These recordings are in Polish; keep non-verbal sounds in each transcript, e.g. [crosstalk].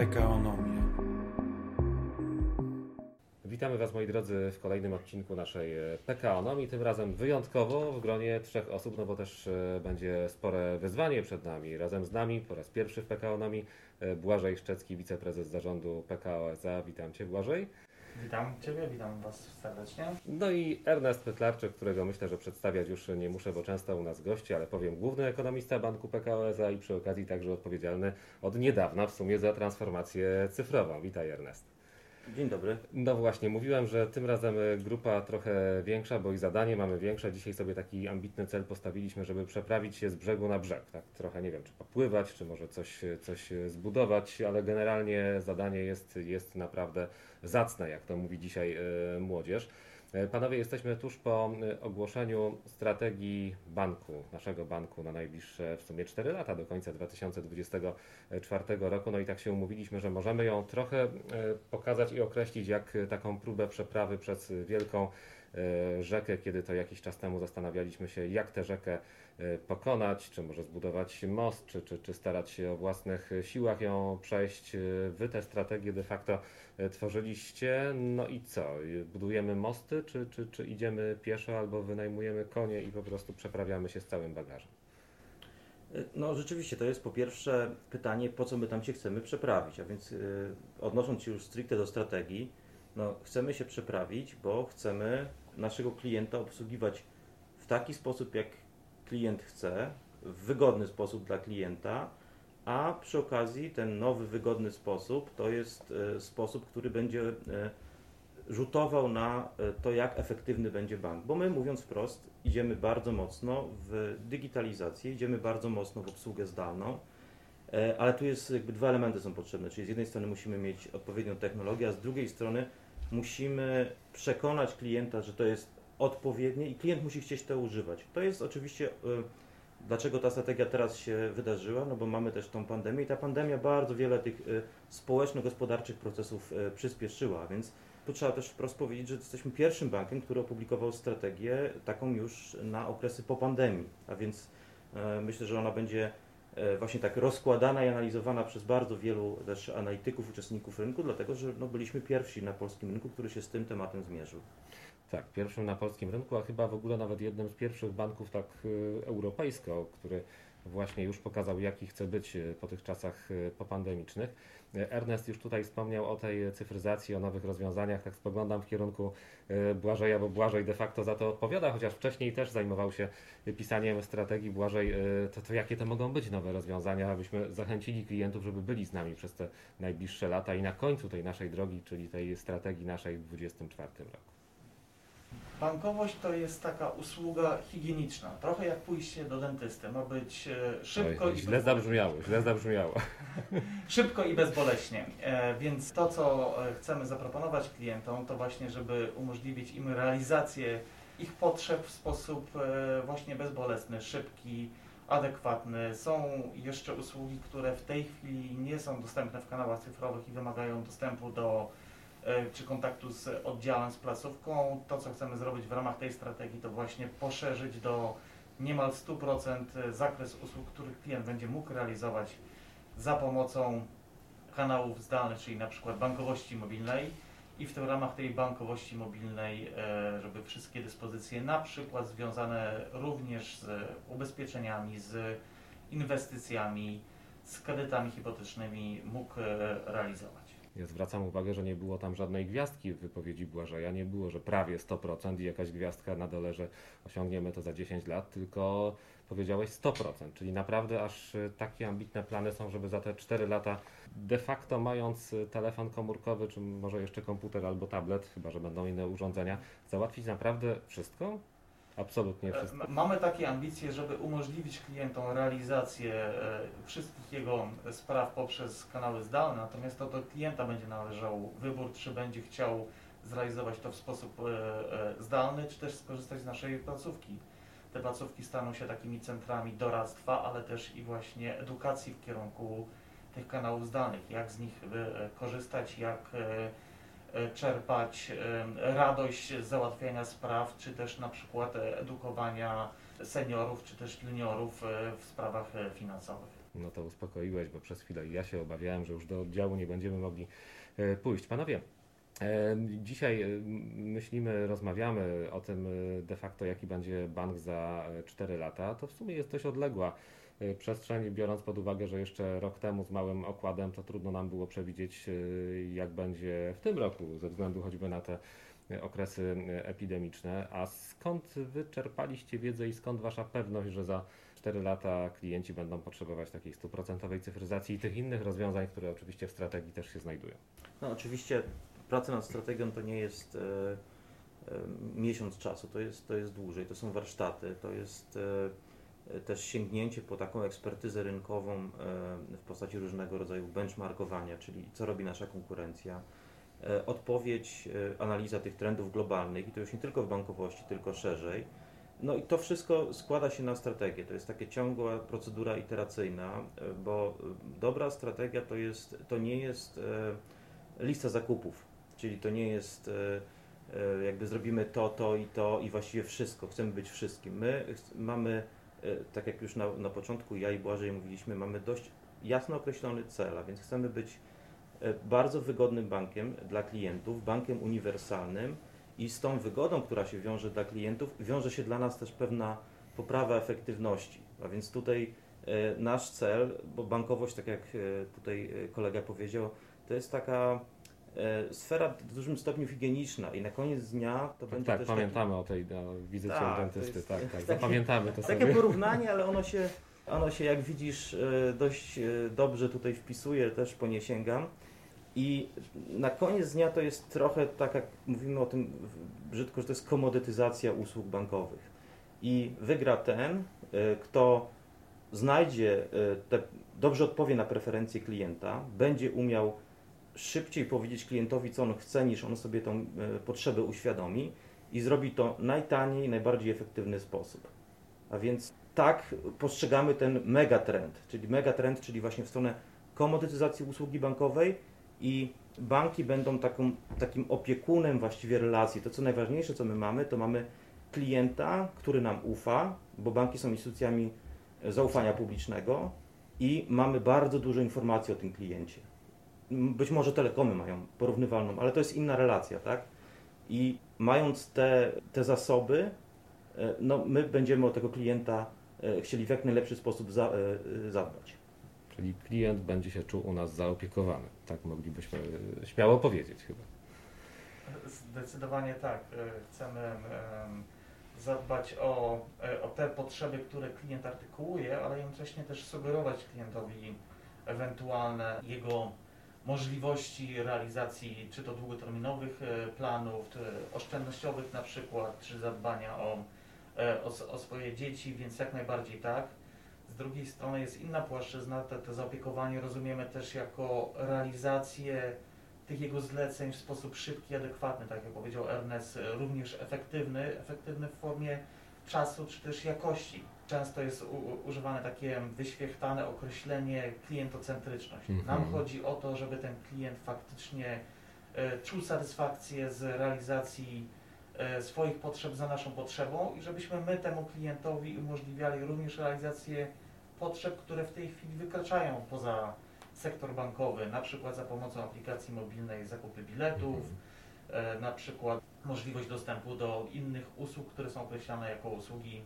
PKOnomię. Witamy Was moi drodzy w kolejnym odcinku naszej e, PKOnomii, tym razem wyjątkowo w gronie trzech osób, no bo też e, będzie spore wyzwanie przed nami. Razem z nami po raz pierwszy w PKOnomii e, Błażej Szczecki, wiceprezes zarządu PKO SA. Witam Cię Błażej. Witam Ciebie, witam Was serdecznie. No i Ernest Pytlarczyk, którego myślę, że przedstawiać już nie muszę, bo często u nas gości, ale powiem główny ekonomista Banku PKO SA i przy okazji także odpowiedzialny od niedawna w sumie za transformację cyfrową. Witaj Ernest. Dzień dobry. No właśnie, mówiłem, że tym razem e, grupa trochę większa, bo i zadanie mamy większe. Dzisiaj sobie taki ambitny cel postawiliśmy, żeby przeprawić się z brzegu na brzeg. Tak trochę, nie wiem, czy popływać, czy może coś, coś zbudować, ale generalnie zadanie jest, jest naprawdę zacne, jak to mówi dzisiaj e, młodzież. E, Panowie, jesteśmy tuż po e, ogłoszeniu strategii banku, naszego banku na najbliższe w sumie 4 lata do końca 2024 roku. No i tak się umówiliśmy, że możemy ją trochę e, pokazać i określić jak taką próbę przeprawy przez wielką rzekę, kiedy to jakiś czas temu zastanawialiśmy się, jak tę rzekę pokonać, czy może zbudować most, czy, czy, czy starać się o własnych siłach ją przejść. E, Wy tę strategię de facto e, tworzyliście, no i co? Budujemy mosty, czy, czy, czy idziemy pieszo, albo wynajmujemy konie i po prostu przeprawiamy się z całym bagażem? No rzeczywiście to jest po pierwsze pytanie, po co my tam się chcemy przeprawić, a więc yy, odnosząc się już stricte do strategii, no chcemy się przeprawić, bo chcemy naszego klienta obsługiwać w taki sposób, jak klient chce, w wygodny sposób dla klienta, a przy okazji ten nowy, wygodny sposób to jest yy, sposób, który będzie yy, rzutował na e, to, jak efektywny będzie bank. Bo my, mówiąc wprost, idziemy bardzo mocno w digitalizację, idziemy bardzo mocno w obsługę zdalną, e, ale tu jest jakby dwa elementy są potrzebne, czyli z jednej strony musimy mieć odpowiednią technologię, a z drugiej strony musimy przekonać klienta, że to jest odpowiednie i klient musi chcieć to używać. To jest oczywiście, e, dlaczego ta strategia teraz się wydarzyła, no bo mamy też tą pandemię i ta pandemia bardzo wiele tych społeczno-gospodarczych procesów przyspieszyła, więc tu trzeba też wprost powiedzieć, że jesteśmy pierwszym bankiem, który opublikował strategię taką już na okresy po pandemii, a więc myślę, że ona będzie właśnie tak rozkładana i analizowana przez bardzo wielu też analityków, uczestników rynku, dlatego że no, byliśmy pierwsi na polskim rynku, który się z tym tematem zmierzył. Tak, pierwszym na polskim rynku, a chyba w ogóle nawet jednym z pierwszych banków tak y, europejsko, który właśnie już pokazał, jaki chce być y, po tych czasach y, popandemicznych. Ernest już tutaj wspomniał o tej cyfryzacji, o nowych rozwiązaniach. Tak spoglądam w kierunku Błażeja, bo Błażej de facto za to odpowiada, chociaż wcześniej też zajmował się pisaniem strategii. Błażej, to, to jakie to mogą być nowe rozwiązania, abyśmy zachęcili klientów, żeby byli z nami przez te najbliższe lata i na końcu tej naszej drogi, czyli tej strategii naszej w 2024 roku. Bankowość to jest taka usługa higieniczna, trochę jak pójście do dentysty. Ma być e, szybko, Oj, i, źle zabrzmiało, źle zabrzmiało. [laughs] szybko i bezboleśnie. E, Więc to, co e, chcemy zaproponować klientom, to właśnie, żeby umożliwić im realizację ich potrzeb w sposób właśnie bezbolesny, szybki, adekwatny. Są jeszcze usługi, które w tej chwili nie są dostępne w kanałach cyfrowych i wymagają dostępu do czy kontaktu z oddziałem, z placówką. To, co chcemy zrobić w ramach tej strategii, to właśnie poszerzyć do niemal 100% zakres usług, których klient będzie mógł realizować za pomocą kanałów zdalnych, czyli na przykład bankowości mobilnej i w tym ramach tej bankowości mobilnej, e, żeby wszystkie dyspozycje, na przykład związane również z ubezpieczeniami, z inwestycjami, z kredytami hipotecznymi mógł e, realizować. Ja zwracam uwagę, że nie było tam żadnej gwiazdki w wypowiedzi Błażeja. Nie było, że prawie 100% i jakaś gwiazdka na dole, że osiągniemy to za 10 lat, tylko powiedziałeś 100%. Czyli naprawdę aż y, takie ambitne plany są, żeby za te 4 lata de facto mając y, telefon komórkowy, czy może jeszcze komputer albo tablet, chyba że będą inne urządzenia, załatwić naprawdę wszystko? Absolutnie wszystko. E, Mamy takie ambicje, żeby umożliwić klientom realizację e, wszystkich jego spraw poprzez kanały zdalne, natomiast to do klienta będzie należał wybór, czy będzie chciał zrealizować to w sposób e, e, zdalny, czy też skorzystać z naszej placówki. Te placówki staną się takimi centrami doradztwa, ale też i właśnie edukacji w kierunku tych kanałów zdalnych, jak z nich e, korzystać, jak e, e, czerpać e, radość z załatwiania spraw, czy też na przykład e, edukowania seniorów, czy też juniorów e, w sprawach e, finansowych. No to uspokoiłeś, bo przez chwilę ja się obawiałem, że już do oddziału nie będziemy mogli e, pójść. Panowie, e, dzisiaj e, myślimy, rozmawiamy o tym e, de facto, jaki będzie bank za e, 4 lata. To w sumie jest dość odległa e, przestrzeń, biorąc pod uwagę, że jeszcze rok temu z małym okładem to trudno nam było przewidzieć, e, jak będzie w tym roku, ze względu choćby na te e, okresy e, epidemiczne. A skąd wyczerpaliście wiedzę i skąd wasza pewność, że za 4 lata klienci będą potrzebować takiej stuprocentowej cyfryzacji i tych innych rozwiązań, które oczywiście w strategii też się znajdują? No oczywiście praca nad strategią to nie jest e, e, miesiąc czasu, to jest, to jest dłużej, to są warsztaty, to jest e, też sięgnięcie po taką ekspertyzę rynkową w postaci różnego rodzaju benchmarkowania, czyli co robi nasza konkurencja, odpowiedź, analiza tych trendów globalnych i to już nie tylko w bankowości, tylko szerzej. No i to wszystko składa się na strategię. To jest taka ciągła procedura iteracyjna, bo dobra strategia to, jest, to nie jest lista zakupów, czyli to nie jest e, e, jakby zrobimy to, to i to i właściwie wszystko, chcemy być wszystkim. My mamy, e, tak jak już na, na początku ja i Błażej mówiliśmy, mamy dość jasno określony cel, a więc chcemy być bardzo wygodnym bankiem dla klientów, bankiem uniwersalnym i z tą wygodą, która się wiąże dla klientów, wiąże się dla nas też pewna poprawa efektywności. A więc tutaj nasz cel, bo bankowość, tak jak tutaj kolega powiedział, to jest taka sfera w dużym stopniu higieniczna i na koniec dnia to Tak, będzie tak też pamiętamy o tej no, wizycie Tak, dentysty, jest- tak, tak, [laughs] takie- zapamiętamy to taki, takie sobie. porównanie, ale ono się, ono się jak widzisz e, dość e, dobrze tutaj wpisuje, też po nie sięgam. I na koniec dnia to jest trochę tak, jak mówimy o tym brzydko, że to jest komodytyzacja usług bankowych. I wygra ten, e, kto znajdzie, e, te, dobrze odpowie na preferencje klienta, będzie umiał szybciej powiedzieć klientowi, co on chce, niż on sobie tą e, potrzebę uświadomi i zrobi to najtaniej, najbardziej efektywny sposób. A więc tak postrzegamy ten megatrend, czyli megatrend, czyli właśnie w stronę komodytyzacji usługi bankowej i banki będą taką, takim opiekunem właściwie relacji. To co najważniejsze, co my mamy, to mamy klienta, który nam ufa, bo banki są instytucjami zaufania publicznego i mamy bardzo dużo informacji o tym kliencie. Być może telekomy mają porównywalną, ale to jest inna relacja, tak? I mając te, te zasoby, e, no my będziemy o tego klienta e, chcieli w jak najlepszy sposób za, e, zadbać. Czyli klient będzie się czuł u nas zaopiekowany. Tak moglibyśmy śmiało powiedzieć chyba. Zdecydowanie tak. Chcemy em, zadbać o, o te potrzeby, które klient artykułuje, ale jednocześnie też sugerować klientowi ewentualne jego możliwości realizacji czy to długoterminowych e, planów, czy oszczędnościowych na przykład, czy zadbania o, e, o, o swoje dzieci, więc jak najbardziej tak. Z drugiej strony jest inna płaszczyzna, to, to zaopiekowanie rozumiemy też jako realizację tych jego zleceń w sposób szybki, adekwatny, tak jak powiedział Ernest, również efektywny, efektywny w formie czasu czy też jakości. Często jest u, używane takie wyświechtane określenie klientocentryczność. Mhm. Nam chodzi o to, żeby ten klient faktycznie e, czuł satysfakcję z realizacji e, swoich potrzeb za naszą potrzebą i żebyśmy my temu klientowi umożliwiali również realizację potrzeb, które w tej chwili wykraczają poza sektor bankowy, na przykład za pomocą aplikacji mobilnej zakupy biletów, e, na przykład możliwość dostępu do innych usług, które są określane jako usługi,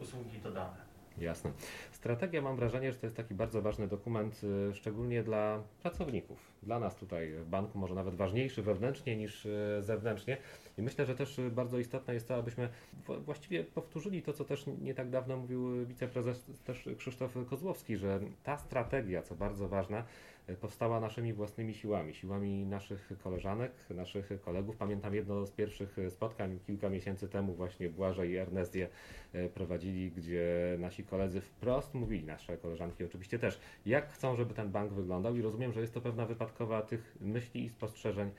usługi dodane. Jasne. Strategia mam wrażenie, że to jest taki bardzo ważny dokument, y, szczególnie dla pracowników. Dla nas tutaj w banku może nawet ważniejszy wewnętrznie niż y, zewnętrznie. I myślę, że też y, bardzo istotne jest to, abyśmy właściwie powtórzyli to, co też nie tak dawno mówił wiceprezes też Krzysztof Kozłowski, że ta strategia, co bardzo ważne, y, powstała naszymi własnymi siłami, siłami naszych koleżanek, naszych kolegów. Pamiętam jedno z pierwszych spotkań kilka miesięcy temu właśnie Błażej i Ernest je e, prowadzili, gdzie nasi koledzy wprost mówili, nasze koleżanki oczywiście też, jak chcą, żeby ten bank wyglądał i rozumiem, że jest to pewna wypadkowa tych myśli i spostrzeżeń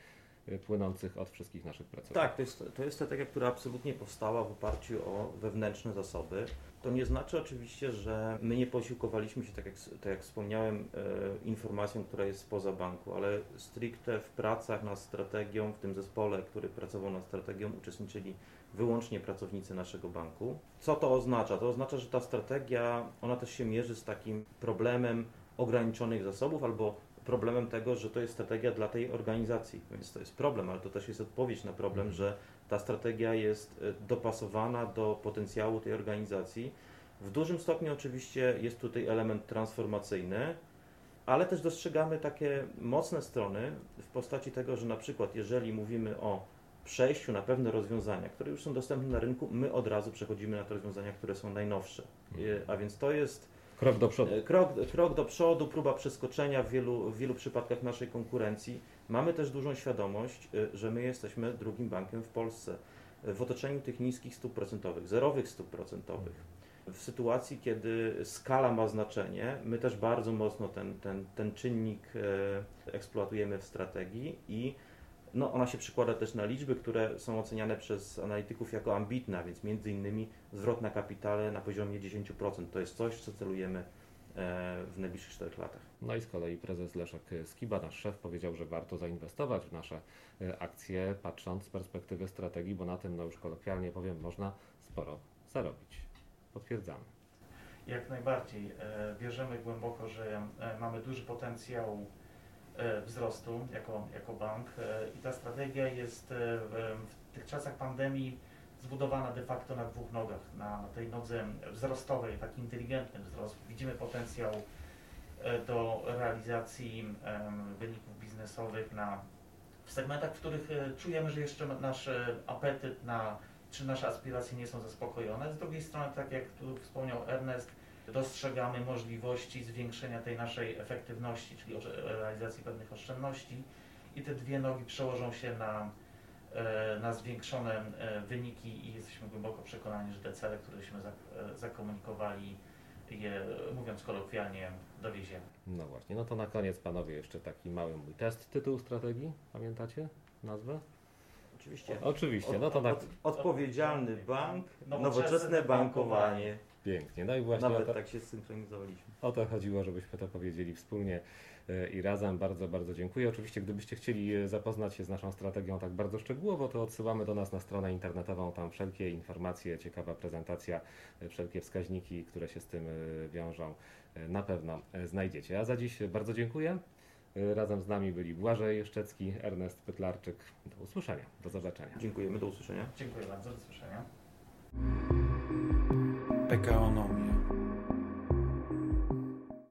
y, płynących od wszystkich naszych pracowników. Tak, to jest, to jest strategia, która absolutnie powstała w oparciu o wewnętrzne zasoby. To nie znaczy oczywiście, że my nie posiłkowaliśmy się, tak jak, tak jak wspomniałem, e, informacją, która jest spoza banku, ale stricte w pracach nad strategią, w tym zespole, który pracował nad strategią, uczestniczyli wyłącznie pracownicy naszego banku. Co to oznacza? To oznacza, że ta strategia, ona też się mierzy z takim problemem ograniczonych zasobów albo problemem tego, że to jest strategia dla tej organizacji. Więc to jest problem, ale to też jest odpowiedź na problem, Mhm. że ta strategia jest e, dopasowana do potencjału tej organizacji. W dużym stopniu oczywiście jest tutaj element transformacyjny, ale też dostrzegamy takie mocne strony w postaci tego, że na przykład jeżeli mówimy o przejściu na pewne rozwiązania, które już są dostępne na rynku, my od razu przechodzimy na te rozwiązania, które są najnowsze. E, A więc to jest Krok do przodu. E, Krok, krok do przodu, próba przeskoczenia w wielu, w wielu przypadkach naszej konkurencji. Mamy też dużą świadomość, e, że my jesteśmy drugim bankiem w Polsce e, w otoczeniu tych niskich stóp procentowych, zerowych stóp procentowych. W sytuacji, kiedy skala ma znaczenie, my też bardzo mocno ten, ten, ten czynnik eksploatujemy w strategii i no, ona się przykłada też na liczby, które są oceniane przez analityków jako ambitne, a więc między innymi zwrot na kapitale na poziomie 10%. To jest coś, co celujemy e, w najbliższych 4 latach. No i z kolei prezes Leszek Skiba, nasz szef, powiedział, że warto zainwestować w nasze y, akcje, patrząc z perspektywy strategii, bo na tym, no już kolokwialnie powiem, można sporo zarobić. Potwierdzamy. Jak najbardziej. E, Wierzymy głęboko, że e, mamy duży potencjał e, wzrostu jako, jako bank e, i ta strategia jest e, w, tych czasach pandemii zbudowana de facto na dwóch nogach. Na tej nodze wzrostowej, taki inteligentny wzrost. Widzimy potencjał e, do realizacji wyników biznesowych na, w segmentach, w których e, czujemy, że jeszcze nasz e, apetyt na czy nasze aspiracje nie są zaspokojone. Z drugiej strony, tak jak tu wspomniał Ernest, dostrzegamy możliwości zwiększenia tej naszej efektywności, czyli realizacji pewnych oszczędności i te dwie nogi przełożą się na, e, na zwiększone e, wyniki i jesteśmy głęboko przekonani, że te cele, któreśmy e, zakomunikowali, je, mówiąc kolokwialnie, dowieziemy. No właśnie, no to na koniec panowie jeszcze taki mały mój test. Tytuł strategii, pamiętacie nazwę? Oczywiście. Oczywiście, no to na... Od, odpowiedzialny bank, Nowoczesne nowoczesne bankowanie. Pięknie. No i właśnie Nawet to, tak się synchronizowaliśmy. o to chodziło, żebyśmy to powiedzieli wspólnie e, i razem. Bardzo, bardzo dziękuję. Oczywiście, gdybyście chcieli e, zapoznać się z naszą strategią tak bardzo szczegółowo, to odsyłamy do nas na stronę internetową. Tam wszelkie informacje, ciekawa prezentacja, e, wszelkie wskaźniki, które się z tym wiążą, na pewno znajdziecie. A za dziś bardzo dziękuję. Razem z nami byli Błażej Szczecki, Ernest Pytlarczyk. Do usłyszenia, do zobaczenia. Dziękujemy, do usłyszenia. Dziękuję bardzo, do usłyszenia. PKO Nord.